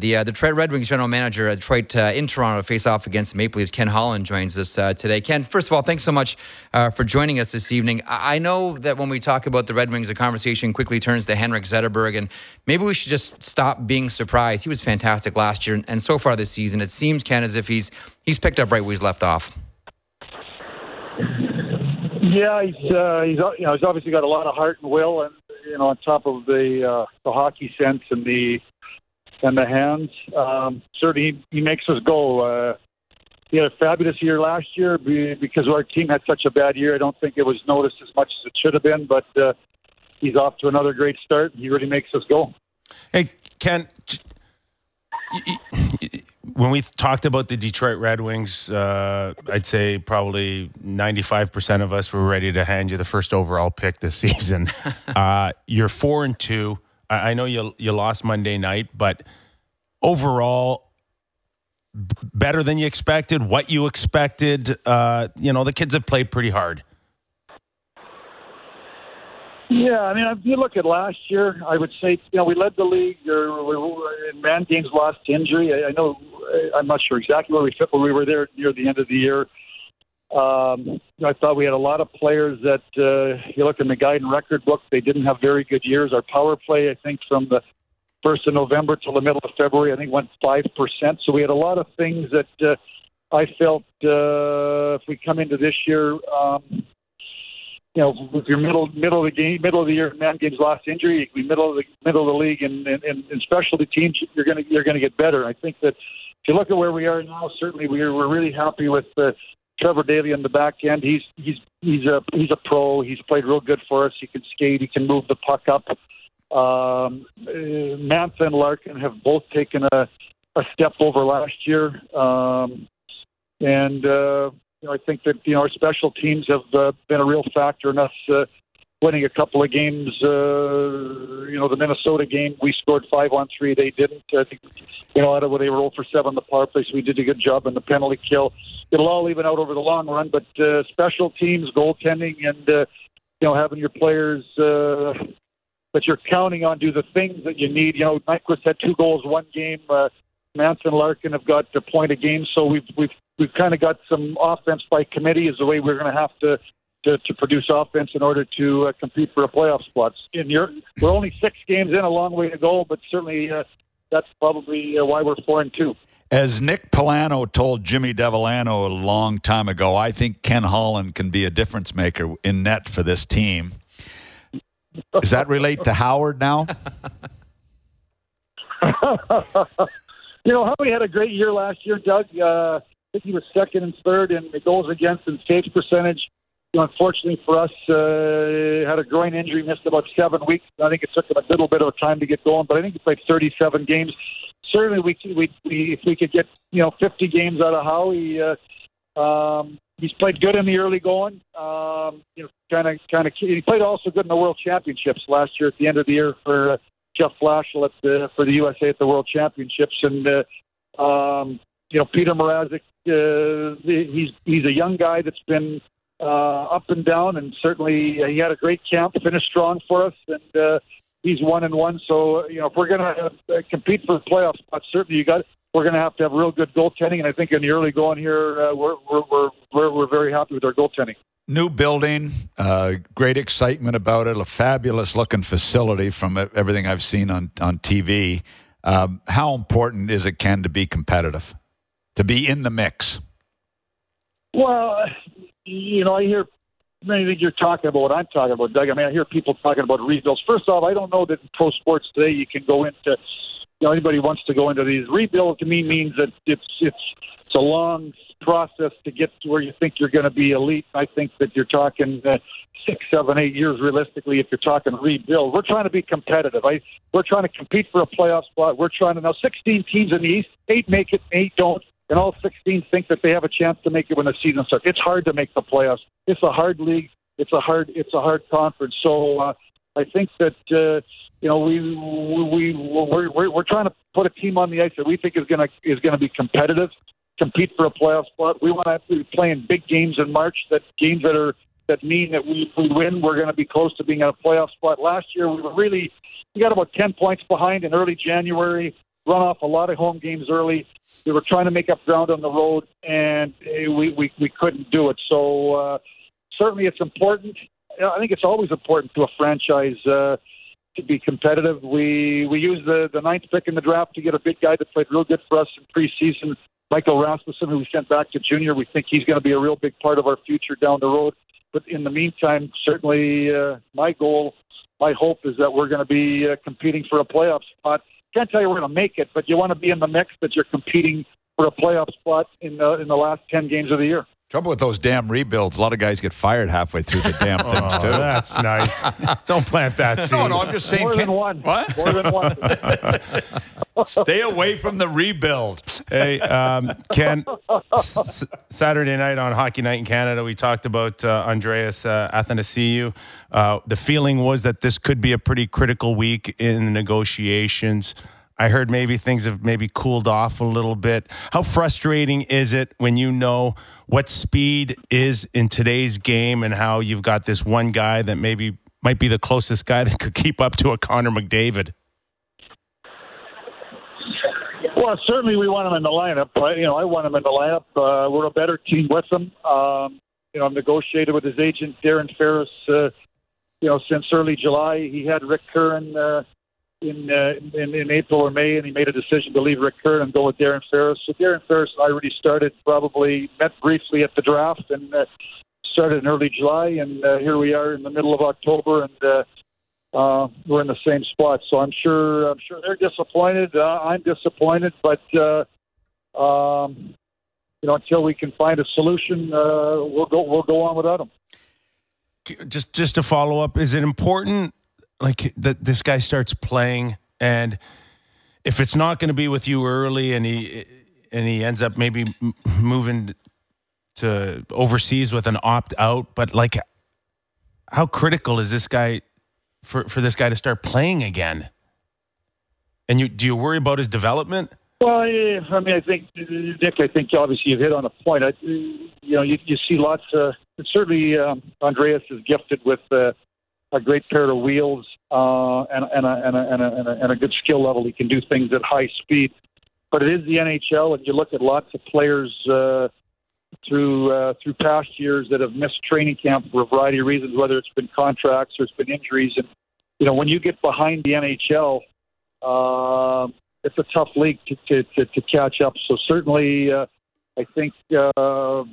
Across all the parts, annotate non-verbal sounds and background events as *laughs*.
The uh, Detroit Red Wings general manager at Detroit uh, in Toronto face off against the Maple Leafs. Ken Holland joins us uh, today. Ken, first of all, thanks so much uh, for joining us this evening. I-, I know that when we talk about the Red Wings, the conversation quickly turns to Henrik Zetterberg, and maybe we should just stop being surprised. He was fantastic last year, and so far this season, it seems Ken as if he's he's picked up right where he's left off. Yeah, he's uh, he's you know he's obviously got a lot of heart and will, and you know on top of the uh, the hockey sense and the and the hands. Um, certainly, he, he makes us go. Uh, he had a fabulous year last year because our team had such a bad year. I don't think it was noticed as much as it should have been, but uh, he's off to another great start. He really makes us go. Hey, Ken, when we talked about the Detroit Red Wings, uh, I'd say probably 95% of us were ready to hand you the first overall pick this season. *laughs* uh, you're four and two. I, I know you you lost Monday night, but overall, better than you expected. What you expected. Uh, you know, the kids have played pretty hard. Yeah, I mean, if you look at last year, I would say you know we led the league. Or we were in man games lost injury. I, I know I'm not sure exactly where we fit, but we were there near the end of the year. Um, I thought we had a lot of players that uh, you look in the guide and record book, they didn't have very good years. Our power play, I think, from the first of November till the middle of February, I think went five percent. So we had a lot of things that uh, I felt uh, if we come into this year, um, you know, with your middle middle of the game, middle of the year, man games lost injury, we middle of the middle of the league, and and, and specialty teams, you're gonna you're gonna get better. I think that if you look at where we are now, certainly we're we're really happy with the Trevor Daley on the back end. He's he's he's a he's a pro. He's played real good for us. He can skate. He can move the puck up. Um, uh, Mantha and Larkin have both taken a a step over last year, um, and uh, you know I think that you know our special teams have uh, been a real factor in us uh, winning a couple of games. Uh, you know, the Minnesota game, we scored five on three. They didn't. I think, you know, Ottawa, they were 0 for 7 the power play, so we did a good job in the penalty kill. It'll all even out over the long run, but uh, special teams, goaltending, and, uh, you know, having your players uh, that you're counting on do the things that you need. You know, Nyquist had two goals one game. Uh, Manson Larkin have got a point a game, so we've we've we've kind of got some offense by committee is the way we're going to have to to, to produce offense in order to uh, compete for a playoff spot. In Europe, we're only six games in, a long way to go, but certainly uh, that's probably uh, why we're four and two. As Nick Polano told Jimmy Devellano a long time ago, I think Ken Holland can be a difference maker in net for this team. Does that relate to Howard now? *laughs* *laughs* you know, Howie had a great year last year, Doug. Uh, I think he was second and third in the goals against and saves percentage unfortunately for us, uh, had a groin injury, missed about seven weeks. I think it took him a little bit of time to get going, but I think he played 37 games. Certainly, we, we, we if we could get you know 50 games out of Howie, uh, um, he's played good in the early going. Um, you know, kind of, kind of. He played also good in the World Championships last year at the end of the year for uh, Jeff Blashill at the for the USA at the World Championships, and uh, um, you know Peter Mrazek. Uh, he's he's a young guy that's been uh, up and down, and certainly uh, he had a great camp, finished strong for us, and uh, he's one and one. So you know, if we're going to uh, compete for the playoff spot, certainly you got we're going to have to have real good goaltending. And I think in the early going here, uh, we're, we're we're we're we're very happy with our goaltending. New building, uh, great excitement about it. A fabulous looking facility from everything I've seen on on TV. Um, how important is it, Ken, to be competitive, to be in the mix? Well, you know, I hear many things you're talking about what I'm talking about, Doug. I mean, I hear people talking about rebuilds. First off, I don't know that in pro sports today you can go into, you know, anybody wants to go into these rebuild. To me, means that it's it's it's a long process to get to where you think you're going to be elite. I think that you're talking uh, six, seven, eight years realistically. If you're talking rebuild, we're trying to be competitive. I we're trying to compete for a playoff spot. We're trying to now 16 teams in the East, eight make it, eight don't and all 16 think that they have a chance to make it when the season starts. It's hard to make the playoffs. It's a hard league. It's a hard. It's a hard conference. So uh, I think that uh, you know we we we're, we're we're trying to put a team on the ice that we think is gonna is gonna be competitive, compete for a playoff spot. We want to be playing big games in March. That games that are that mean that we, if we win, we're going to be close to being in a playoff spot. Last year, we were really we got about ten points behind in early January run off a lot of home games early. We were trying to make up ground on the road, and uh, we we, we couldn't do it. So uh, certainly, it's important. I think it's always important to a franchise uh, to be competitive. We we used the the ninth pick in the draft to get a big guy that played real good for us in preseason. Michael Rasmussen, who we sent back to junior, we think he's going to be a real big part of our future down the road. But in the meantime, certainly uh, my goal, my hope is that we're going to be uh, competing for a playoff spot. Can't tell you we're going to make it, but you want to be in the mix that you're competing for a playoff spot in the in the last ten games of the year. Trouble with those damn rebuilds, a lot of guys get fired halfway through the damn *laughs* things Oh, too. that's nice. *laughs* Don't plant that seed. No, no, I'm just saying. More Ken- than one. What? More than one. *laughs* Stay away from the rebuild. Hey, um, Ken, s- Saturday night on Hockey Night in Canada, we talked about uh, Andreas uh, Athanasiou. Uh, the feeling was that this could be a pretty critical week in the negotiations. I heard maybe things have maybe cooled off a little bit. How frustrating is it when you know what speed is in today's game and how you've got this one guy that maybe might be the closest guy that could keep up to a Connor McDavid? Well, certainly we want him in the lineup. I, you know, I want him in the lineup. Uh, we're a better team with him. Um, you know, I've negotiated with his agent Darren Ferris. Uh, you know, since early July, he had Rick Curran uh, in, uh, in in April or May, and he made a decision to leave Rick Curran and go with Darren Ferris. So Darren Ferris and I already started probably met briefly at the draft and uh, started in early July, and uh, here we are in the middle of October, and. Uh, uh, we're in the same spot. So I'm sure I'm sure they're disappointed. Uh, I'm disappointed, but uh, um, you know until we can find a solution, uh, we'll go we'll go on without them. just just to follow up is it important like that this guy starts playing and if it's not going to be with you early and he and he ends up maybe moving to overseas with an opt out but like how critical is this guy for for this guy to start playing again and you do you worry about his development Well, I mean, I think Nick. I think obviously you've hit on a point. I, you know, you, you see lots. Of, certainly, um, Andreas is gifted with uh, a great pair of wheels uh, and, and, a, and, a, and, a, and, a, and a good skill level. He can do things at high speed. But it is the NHL, and you look at lots of players uh, through uh, through past years that have missed training camp for a variety of reasons, whether it's been contracts or it's been injuries. And you know, when you get behind the NHL, um, it's a tough league to, to, to, to catch up. So certainly, uh, I think uh,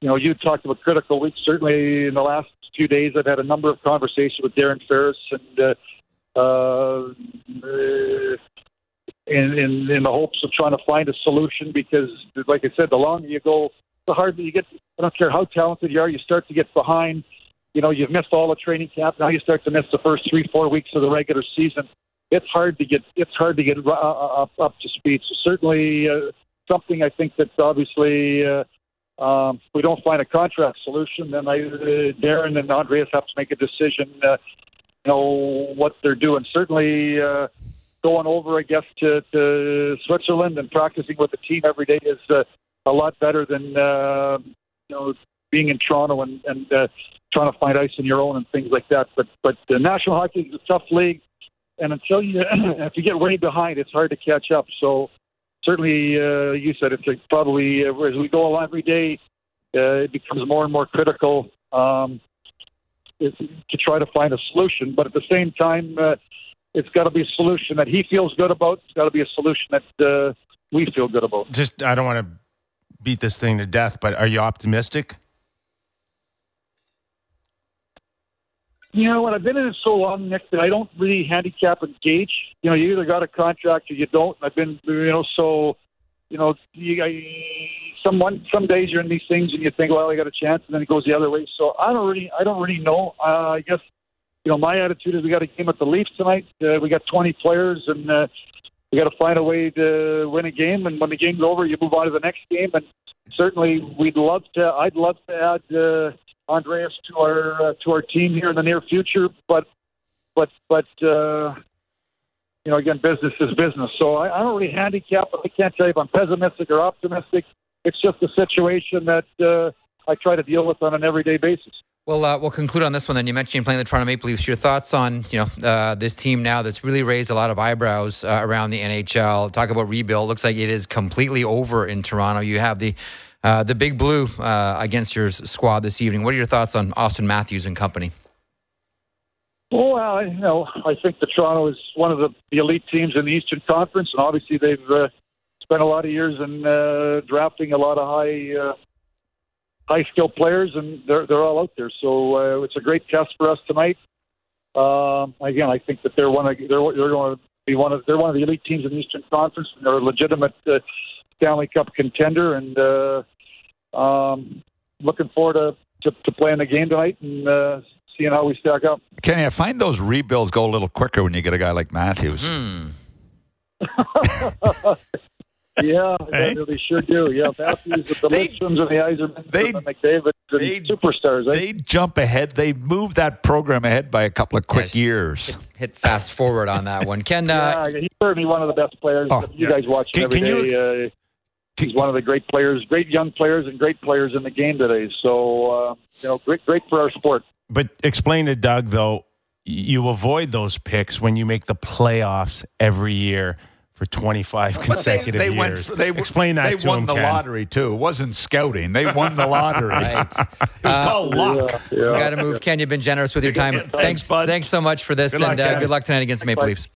you know you talked about critical weeks. Certainly, in the last few days, I've had a number of conversations with Darren Ferris and. Uh, uh, in, in in the hopes of trying to find a solution because, like I said, the longer you go, the harder you get. I don't care how talented you are, you start to get behind. You know, you've missed all the training camp. Now you start to miss the first three, four weeks of the regular season. It's hard to get it's hard to get uh, up, up to speed. So certainly uh, something I think that's obviously. Uh, um, if we don't find a contract solution, then I, uh, Darren and Andreas have to make a decision. Uh, you know what they're doing. Certainly, uh, going over, I guess, to, to Switzerland and practicing with the team every day is uh, a lot better than uh, you know being in Toronto and, and uh, trying to find ice on your own and things like that. But but the National Hockey League is a tough league, and until you *clears throat* if you get way behind, it's hard to catch up. So certainly, uh, you said it's like probably uh, as we go along every day, uh, it becomes more and more critical. Um, to try to find a solution, but at the same time, uh, it's got to be a solution that he feels good about. It's got to be a solution that uh, we feel good about. just i don't want to beat this thing to death but are you optimistic You know what? I've been in it so long, Nick, that I don't really handicap and gauge. You know, you either got a contract or you don't. I've been, you know, so, you know, you, I, some days you're in these things and you think, well, I got a chance, and then it goes the other way. So I don't really, I don't really know. Uh, I guess, you know, my attitude is we got a game at the Leafs tonight. Uh, we got 20 players, and uh, we got to find a way to win a game. And when the game's over, you move on to the next game. And certainly, we'd love to. I'd love to add. Uh, Andreas to our uh, to our team here in the near future. But but but uh, you know, again, business is business. So I, I don't really handicap. I can't tell you if I'm pessimistic or optimistic. It's just a situation that uh, I try to deal with on an everyday basis. Well, uh, we'll conclude on this one. Then you mentioned playing the Toronto Maple Leafs. Your thoughts on you know uh, this team now that's really raised a lot of eyebrows uh, around the NHL. Talk about rebuild. Looks like it is completely over in Toronto. You have the uh, the big blue uh, against your squad this evening. What are your thoughts on Auston Matthews and company? Well, I, you know, I think that Toronto is one of the, the elite teams in the Eastern Conference, and obviously they've uh, spent a lot of years in drafting a lot of high high skilled players, and they're they're all out there. So uh, it's a great test for us tonight. Um, again, I think that they're one of they're they're going to be one of they're one of the elite teams in the Eastern Conference. And they're a legitimate uh, Stanley Cup contender, and uh, um, looking forward to, to to playing the game tonight and uh, seeing how we stack up. Kenny, I find those rebuilds go a little quicker when you get a guy like Matthews. Hmm. *laughs* *laughs* Yeah, Hey? they, they sure do. Yeah, Matthews, the They- Lidstrom's and the Yzermans they- and the McDavid and they- superstars. eh? They jump ahead. They move that program ahead by a couple of quick Yes. years. Hit fast forward on that one, Ken. Uh, yeah, he's certainly one of the best players. Oh, you yeah. guys watch Can- him every can you- day. Uh, he's one of the great players, great young players, and great players in the game today. So, uh, you know, great, great for our sport. But explain to Doug though, you avoid those picks when you make the playoffs every year for 25 consecutive they, they years. Went, they, explain that They to won him, the Ken. lottery too. It wasn't scouting. They won the lottery. right. *laughs* It was Uh, called luck. Yeah, yeah. We got to move. Ken, you've been generous with your time. Thanks, thanks, bud. thanks so much for this, Good luck, and uh, good luck tonight against the Maple Bye. Leafs.